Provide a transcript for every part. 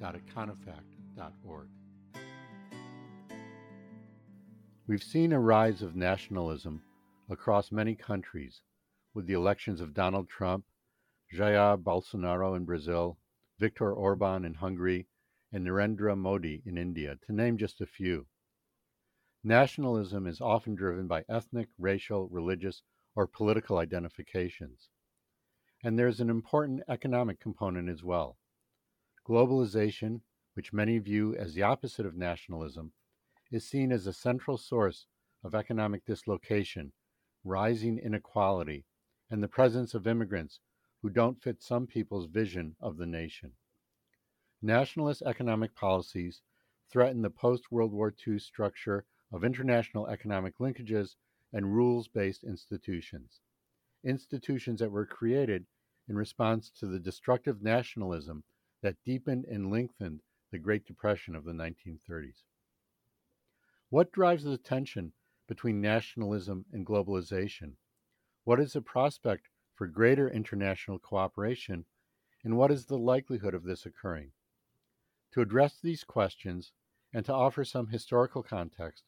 www.econofact.org. We've seen a rise of nationalism across many countries with the elections of Donald Trump, Jair Bolsonaro in Brazil, Viktor Orban in Hungary, and Narendra Modi in India, to name just a few. Nationalism is often driven by ethnic, racial, religious, or political identifications. And there's an important economic component as well. Globalization, which many view as the opposite of nationalism, is seen as a central source of economic dislocation, rising inequality, and the presence of immigrants who don't fit some people's vision of the nation. Nationalist economic policies threaten the post World War II structure of international economic linkages and rules based institutions. Institutions that were created in response to the destructive nationalism that deepened and lengthened the Great Depression of the 1930s. What drives the tension between nationalism and globalization? What is the prospect for greater international cooperation? And what is the likelihood of this occurring? To address these questions and to offer some historical context,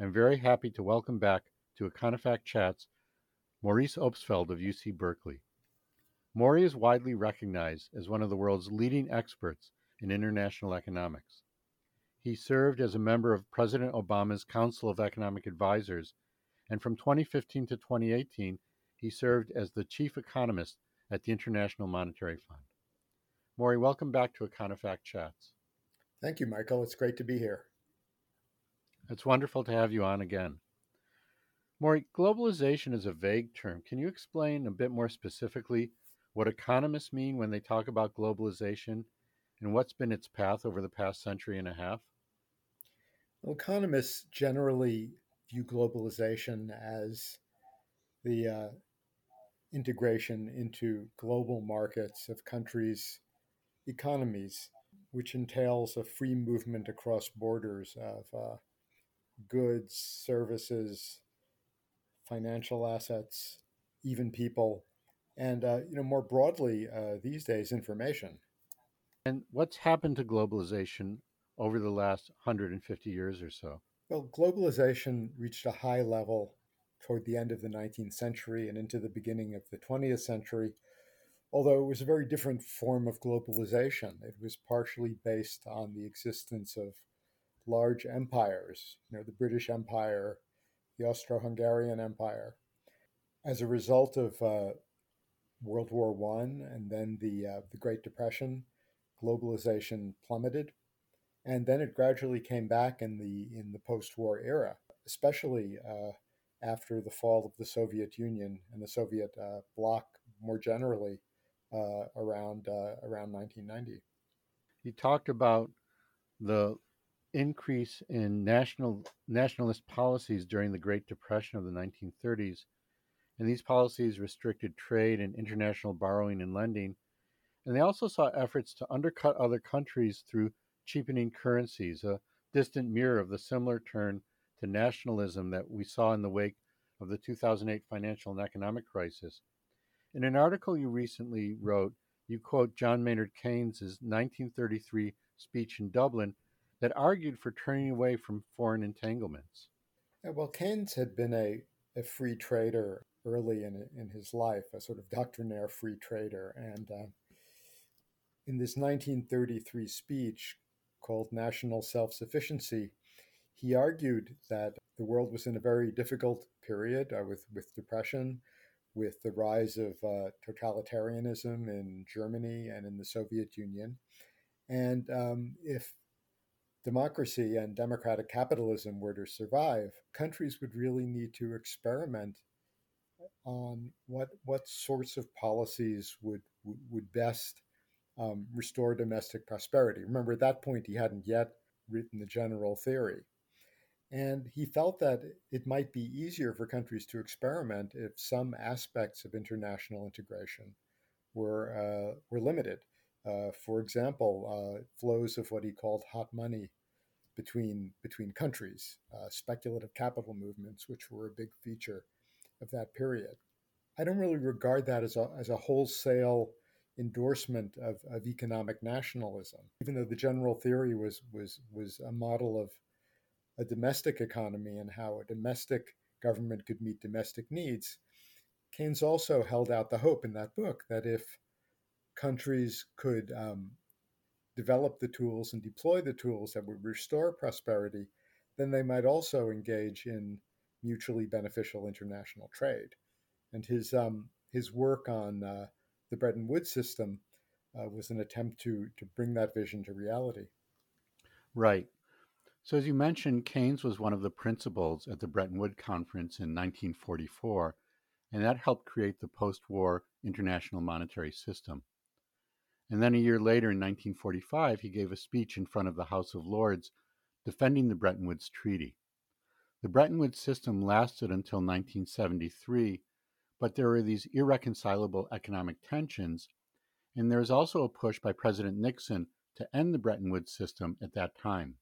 I'm very happy to welcome back to Econofact Chats Maurice Obstfeld of UC Berkeley. Maury is widely recognized as one of the world's leading experts in international economics. He served as a member of President Obama's Council of Economic Advisers, and from 2015 to 2018, he served as the chief economist at the International Monetary Fund. Maury, welcome back to Econofact Chats. Thank you, Michael. It's great to be here. It's wonderful to have you on again. Maury, globalization is a vague term. Can you explain a bit more specifically what economists mean when they talk about globalization and what's been its path over the past century and a half? Well, economists generally view globalization as the uh, integration into global markets of countries' economies, which entails a free movement across borders of uh, goods, services, financial assets, even people, and uh, you know more broadly uh, these days information. And what's happened to globalization over the last 150 years or so? Well, globalization reached a high level toward the end of the 19th century and into the beginning of the 20th century, although it was a very different form of globalization. It was partially based on the existence of large empires, you know, the British Empire, the Austro-Hungarian Empire. As a result of uh, World War One and then the uh, the Great Depression, globalization plummeted, and then it gradually came back in the in the post-war era, especially uh, after the fall of the Soviet Union and the Soviet uh, bloc more generally uh, around uh, around 1990. You talked about the increase in national nationalist policies during the Great Depression of the 1930s and these policies restricted trade and international borrowing and lending. And they also saw efforts to undercut other countries through cheapening currencies, a distant mirror of the similar turn to nationalism that we saw in the wake of the 2008 financial and economic crisis. In an article you recently wrote, you quote John Maynard Keynes' 1933 speech in Dublin that argued for turning away from foreign entanglements. Yeah, well, Keynes had been a, a free trader early in, in his life, a sort of doctrinaire free trader. And uh, in this 1933 speech called National Self Sufficiency, he argued that the world was in a very difficult period uh, with, with depression, with the rise of uh, totalitarianism in Germany and in the Soviet Union. And um, if democracy and democratic capitalism were to survive, countries would really need to experiment on what what sorts of policies would would best um, restore domestic prosperity. Remember, at that point, he hadn't yet written the general theory. And he felt that it might be easier for countries to experiment if some aspects of international integration were, uh, were limited. Uh, for example, uh, flows of what he called hot money between, between countries, uh, speculative capital movements, which were a big feature of that period. I don't really regard that as a, as a wholesale endorsement of, of economic nationalism, even though the general theory was, was, was a model of a domestic economy and how a domestic government could meet domestic needs. Keynes also held out the hope in that book that if countries could um, develop the tools and deploy the tools that would restore prosperity, then they might also engage in mutually beneficial international trade. And his um, his work on uh, the Bretton Woods system uh, was an attempt to to bring that vision to reality. Right. So, as you mentioned, Keynes was one of the principals at the Bretton Woods Conference in 1944, and that helped create the post war international monetary system. And then a year later, in 1945, he gave a speech in front of the House of Lords defending the Bretton Woods Treaty. The Bretton Woods system lasted until 1973, but there were these irreconcilable economic tensions, and there was also a push by President Nixon to end the Bretton Woods system at that time.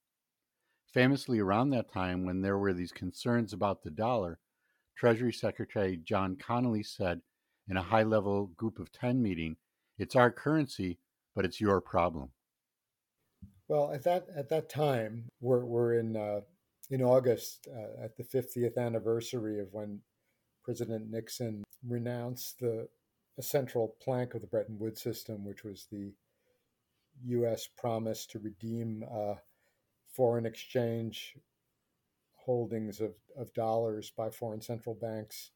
Famously, around that time, when there were these concerns about the dollar, Treasury Secretary John Connally said in a high level Group of 10 meeting it's our currency, but it's your problem. Well, at that at that time, we're we're in uh, in August uh, at the 50th anniversary of when President Nixon renounced the central plank of the Bretton Woods system, which was the U.S. promise to redeem uh, foreign exchange holdings of, of dollars by foreign central banks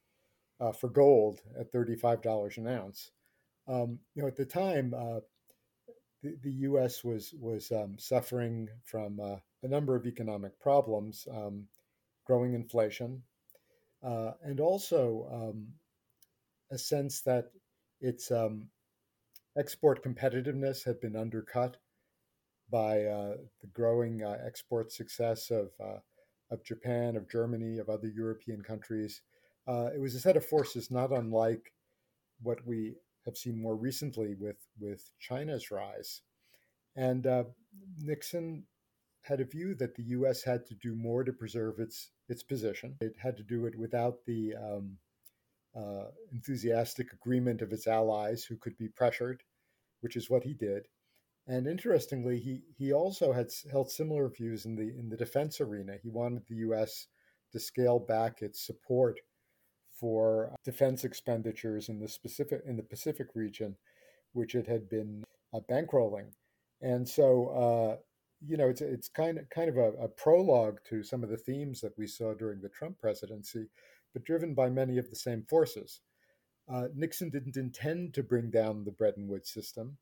uh, for gold at $35 an ounce. Um, you know, at the time, uh, the, the, U.S. was was um, suffering from uh, a number of economic problems, um, growing inflation, uh, and also um, a sense that its um, export competitiveness had been undercut by uh, the growing uh, export success of uh, of Japan, of Germany, of other European countries. it was a set of forces not unlike what we have seen more recently with with China's rise. And uh, Nixon had a view that the U.S. had to do more to preserve its its position. It had to do it without the um, uh, enthusiastic agreement of its allies, who could be pressured, which is what he did. And interestingly, he he also had held similar views in the in the defense arena. He wanted the U.S. to scale back its support for defense expenditures in the specific in the Pacific region, which it had been uh, bankrolling, and so uh, you know it's it's kind of kind of a, a, prologue to some of the themes that we saw during the Trump presidency, but driven by many of the same forces. Uh, Nixon didn't intend to bring down the Bretton Woods system,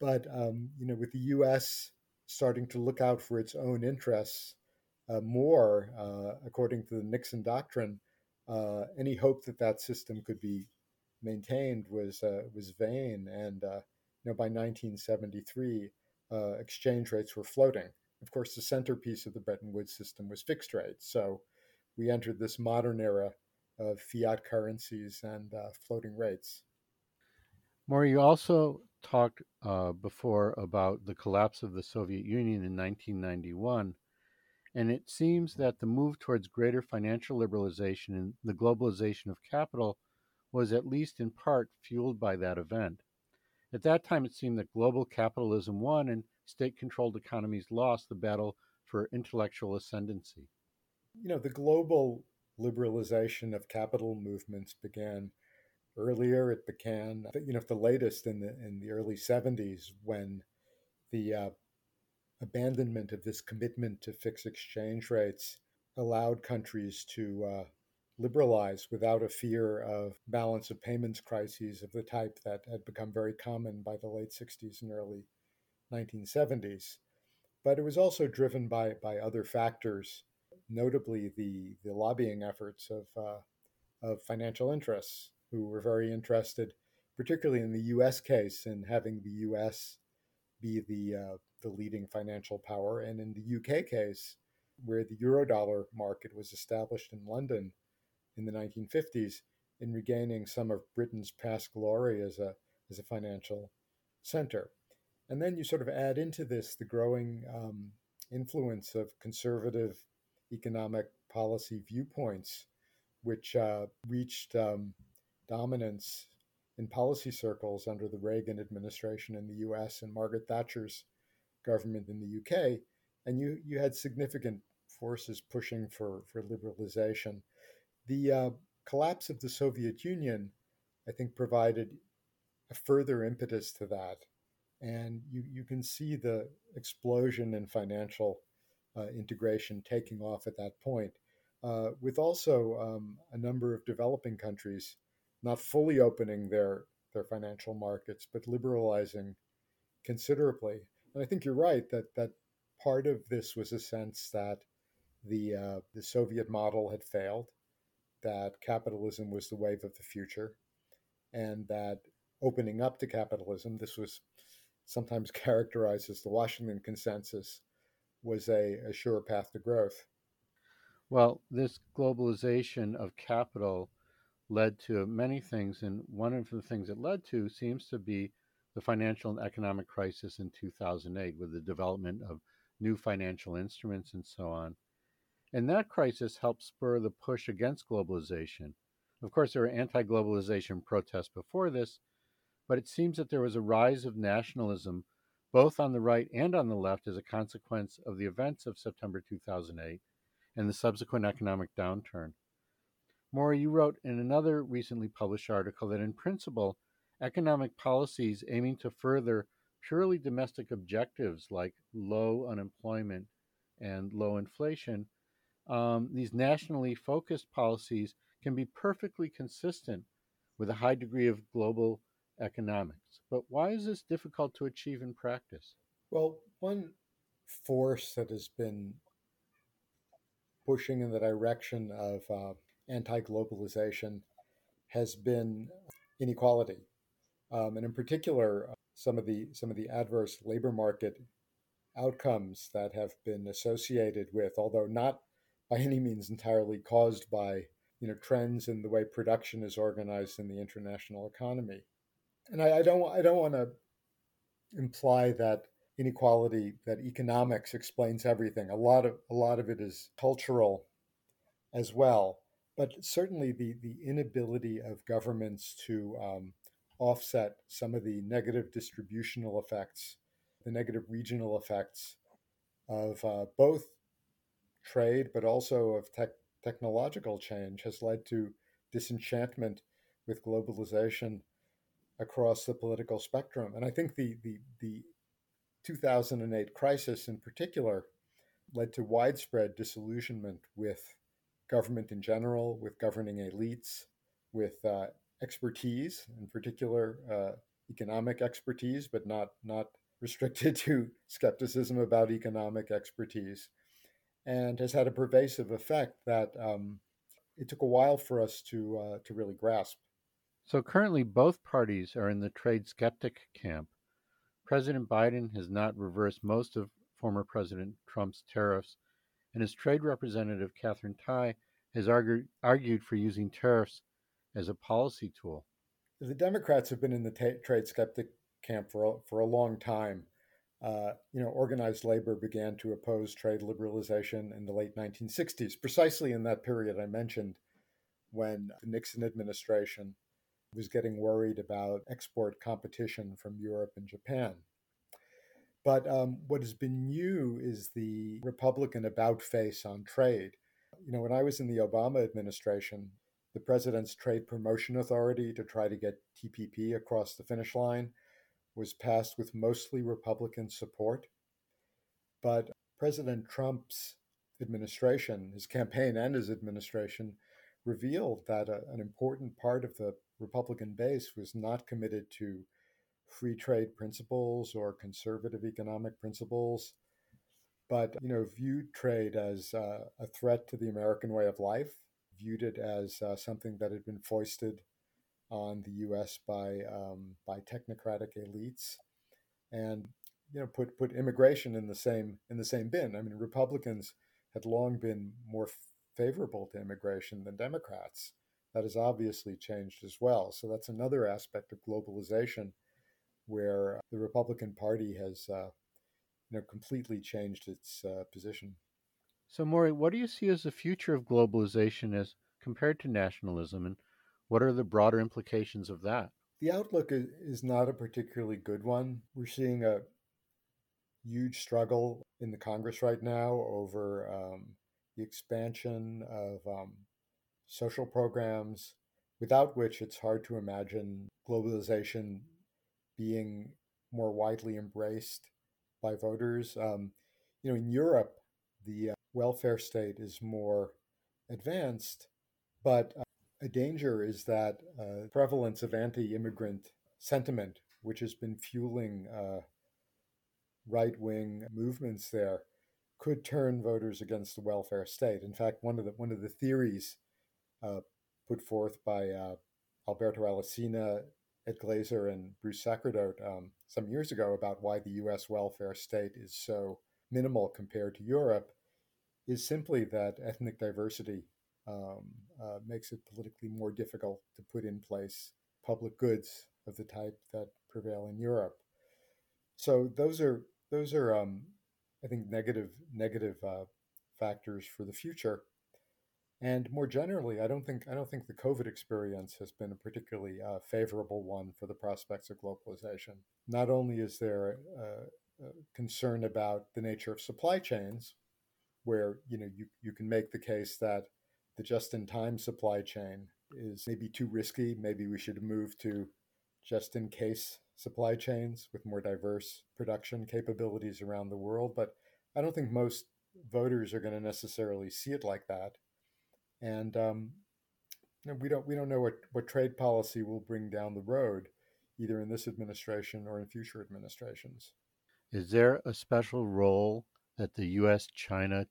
but um, you know with the U.S. starting to look out for its own interests uh, more, uh, according to the Nixon doctrine uh, any hope that that system could be maintained was uh, was vain. And uh, you know, by 1973, uh, exchange rates were floating. Of course, the centerpiece of the Bretton Woods system was fixed rates. So we entered this modern era of fiat currencies and uh, floating rates. Maury, you also talked before about the collapse of the Soviet Union in 1991 and it seems that the move towards greater financial liberalization and the globalization of capital was at least in part fueled by that event. At that time, it seemed that global capitalism won and state controlled economies lost the battle for intellectual ascendancy. You know, the global liberalization of capital movements began earlier. It began, you know, the latest in the in the early 70s when the uh, abandonment of this commitment to fixed exchange rates allowed countries to uh, liberalize without a fear of balance of payments crises of the type that had become very common by the late 60s and early 1970s. But it was also driven by, by other factors, notably the, the lobbying efforts of, uh, of financial interests who were very interested, particularly in the US case, in having the US be the uh, the leading financial power. And in the UK case, where the eurodollar market was established in London in the 1950s, in regaining some of Britain's past glory as a as a financial center. And then you sort of add into this the growing um, influence of conservative economic policy viewpoints, which uh, reached um, dominance in policy circles under the Reagan administration in the US and Margaret Thatcher's government in the UK. And you, you had significant forces pushing for, for liberalization. The uh, collapse of the Soviet Union, I think, provided a further impetus to that. And you, you can see the explosion in financial uh, integration taking off at that point, uh, with also um, a number of developing countries not fully opening their, their financial markets, but liberalizing considerably. And I think you're right that, that part of this was a sense that the, uh, the Soviet model had failed, that capitalism was the wave of the future, and that opening up to capitalism, this was sometimes characterized as the Washington Consensus, was a, a sure path to growth. Well, this globalization of capital led to many things, and one of the things it led to seems to be the financial and economic crisis in 2008 with the development of new financial instruments and so on. And that crisis helped spur the push against globalization. Of course, there were anti globalization protests before this, but it seems that there was a rise of nationalism both on the right and on the left as a consequence of the events of September 2008 and the subsequent economic downturn. Maury, you wrote in another recently published article that in principle, economic policies aiming to further purely domestic objectives like low unemployment and low inflation, um, these nationally focused policies can be perfectly consistent with a high degree of global economics. But why is this difficult to achieve in practice? Well, one force that has been pushing in the direction of uh, anti globalization has been inequality. Um, and in particular, uh, some of the some of the adverse labor market outcomes that have been associated with, although not by any means entirely caused by you know trends in the way production is organized in the international economy and I, I don't I don't want to imply that inequality that economics explains everything. A lot of a lot of it is cultural as well, but certainly the the inability of governments to um, offset some of the negative distributional effects, the negative regional effects of uh, both trade, but also of tech, technological change, has led to disenchantment with globalization across the political spectrum. And I think the, the, the 2008 crisis in particular led to widespread disillusionment with government in general, with governing elites, with uh, expertise, in particular uh, economic expertise, but not, not restricted to skepticism about economic expertise, and has had a pervasive effect that um, it took a while for us to, uh, to really grasp. So currently, both parties are in the trade skeptic camp. President Biden has not reversed most of former President Trump's tariffs, and his trade representative, Katherine Tai, has argued, argued for using tariffs as a policy tool. The Democrats have been in the t- trade skeptic camp for a, for a long time. Uh, you know, organized labor began to oppose trade liberalization in the late 1960s, precisely in that period I mentioned when the Nixon administration was getting worried about export competition from Europe and Japan. But um, what has been new is the Republican about face on trade. You know, when I was in the Obama administration, the president's trade promotion authority to try to get TPP across the finish line was passed with mostly Republican support. But President Trump's administration, his campaign and his administration, revealed that a, an important part of the Republican base was not committed to free trade principles or conservative economic principles, but you know viewed trade as uh, a threat to the American way of life, viewed it as uh, something that had been foisted on the U.S. by um, by technocratic elites, and you know put put immigration in the same in the same bin. I mean, Republicans had long been more favorable to immigration than Democrats. That has obviously changed as well. So that's another aspect of globalization where the Republican Party has uh, you know completely changed its uh, position. So, Maury, what do you see as the future of globalization as compared to nationalism, and what are the broader implications of that? The outlook is not a particularly good one. We're seeing a huge struggle in the Congress right now over um, the expansion of um, social programs, without which it's hard to imagine globalization being more widely embraced by voters. Um, you know, in Europe, the uh, welfare state is more advanced, but uh, a danger is that uh, prevalence of anti-immigrant sentiment, which has been fueling uh, right-wing movements there, could turn voters against the welfare state. In fact, one of the one of the theories uh, put forth by Alberto Alesina, Ed Glaeser, and Bruce Sacerdote um, some years ago about why the U.S. welfare state is so minimal compared to Europe is simply that ethnic diversity um, uh, makes it politically more difficult to put in place public goods of the type that prevail in Europe. So those are those are um, I think negative negative uh, factors for the future. And more generally, I don't think I don't think the COVID experience has been a particularly uh, favorable one for the prospects of globalization. Not only is there a concern about the nature of supply chains, where you know you, you can make the case that the just-in-time supply chain is maybe too risky. Maybe we should move to just-in-case supply chains with more diverse production capabilities around the world. But I don't think most voters are going to necessarily see it like that. And um, we don't we don't know what, what trade policy will bring down the road, either in this administration or in future administrations. Is there a special role that the U.S. China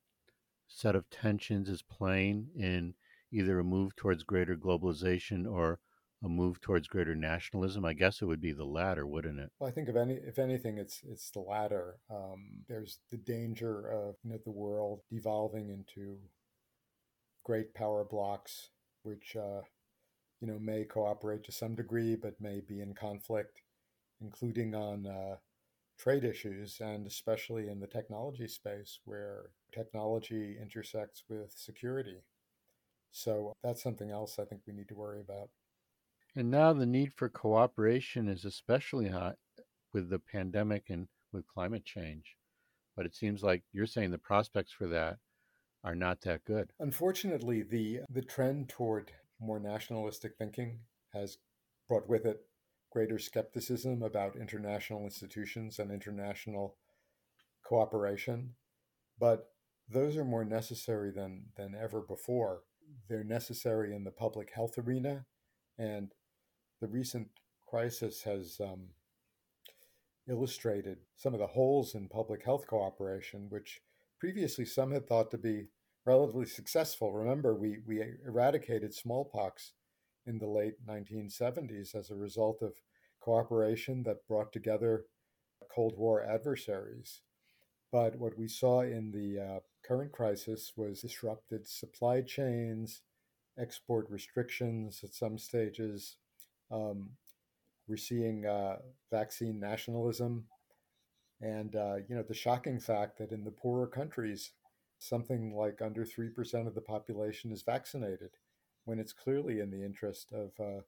set of tensions is playing in either a move towards greater globalization or a move towards greater nationalism? I guess it would be the latter, wouldn't it? Well, I think if any, if anything, it's it's the latter. Um, there's the danger of you know, the world devolving into great power blocs, which uh, you know may cooperate to some degree, but may be in conflict, including on uh, trade issues, and especially in the technology space, where technology intersects with security. So that's something else I think we need to worry about. And now the need for cooperation is especially hot with the pandemic and with climate change. But it seems like you're saying the prospects for that are not that good. Unfortunately, the the trend toward more nationalistic thinking has brought with it greater skepticism about international institutions and international cooperation. But those are more necessary than, than ever before. They're necessary in the public health arena, and the recent crisis has um, illustrated some of the holes in public health cooperation, which previously some had thought to be relatively successful. Remember, we, we eradicated smallpox in the late 1970s as a result of cooperation that brought together Cold War adversaries. But what we saw in the uh, current crisis was disrupted supply chains, export restrictions at some stages, um, we're seeing uh, vaccine nationalism, and uh, you know the shocking fact that in the poorer countries, something like under three percent of the population is vaccinated, when it's clearly in the interest of uh,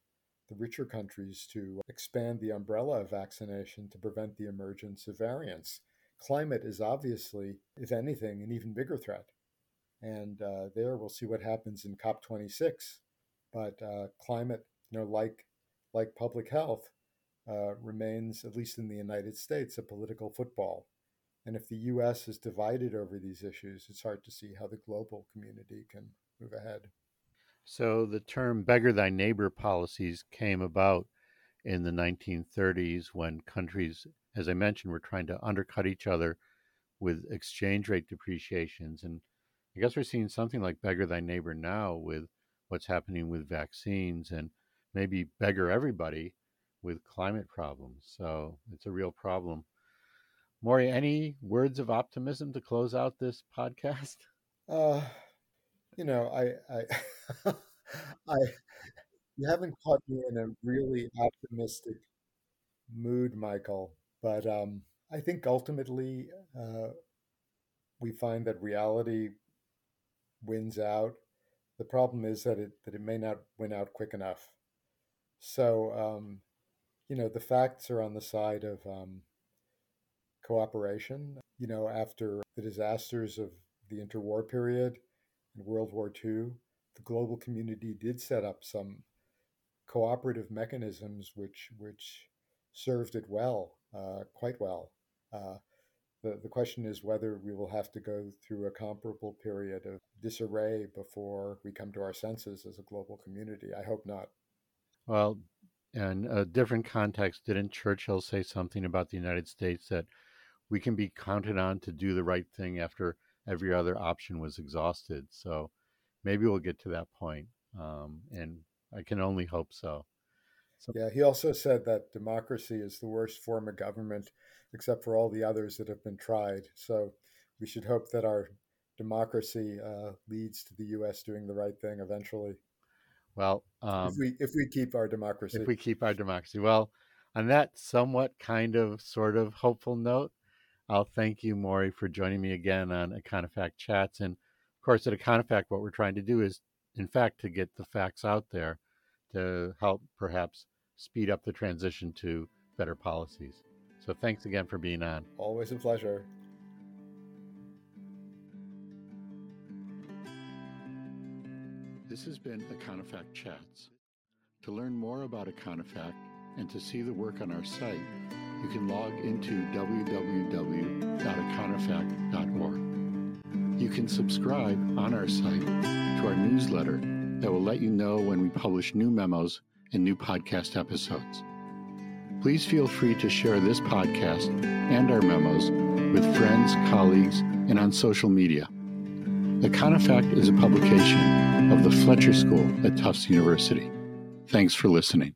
the richer countries to expand the umbrella of vaccination to prevent the emergence of variants. Climate is obviously, if anything, an even bigger threat. And uh, there we'll see what happens in COP26. But uh, climate, you know, like like public health, uh, remains, at least in the United States, a political football. And if the US is divided over these issues, it's hard to see how the global community can move ahead. So the term beggar thy neighbor policies came about in the 1930s when countries, as I mentioned, were trying to undercut each other with exchange rate depreciations. And I guess we're seeing something like beggar thy neighbor now with what's happening with vaccines and maybe beggar everybody with climate problems. So it's a real problem. Maury, any words of optimism to close out this podcast? Uh, you know, I, I, I, you haven't caught me in a really optimistic mood, Michael. But um, I think ultimately uh, we find that reality wins out. The problem is that it that it may not win out quick enough. So um, you know the facts are on the side of um, cooperation. You know, after the disasters of the interwar period and World War II, the global community did set up some cooperative mechanisms which which served it well, uh, quite well. Uh, the, the question is whether we will have to go through a comparable period of disarray before we come to our senses as a global community. I hope not. Well, in a different context, didn't Churchill say something about the United States that we can be counted on to do the right thing after every other option was exhausted? So maybe we'll get to that point, um, and I can only hope so. so. Yeah, he also said that democracy is the worst form of government except for all the others that have been tried. So we should hope that our democracy uh, leads to the U.S. doing the right thing eventually. Well, um, if we if we keep our democracy, if we keep our democracy, well, on that somewhat kind of sort of hopeful note, I'll thank you, Maury, for joining me again on Econofact Chats. And of course, at Econofact, what we're trying to do is, in fact, to get the facts out there to help perhaps speed up the transition to better policies. So thanks again for being on. Always a pleasure. This has been Econofact Chats. To learn more about Econofact and to see the work on our site, you can log into www.econofact.org. You can subscribe on our site to our newsletter that will let you know when we publish new memos and new podcast episodes. Please feel free to share this podcast and our memos with friends, colleagues, and on social media. Econofact is a publication of the Fletcher School at Tufts University. Thanks for listening.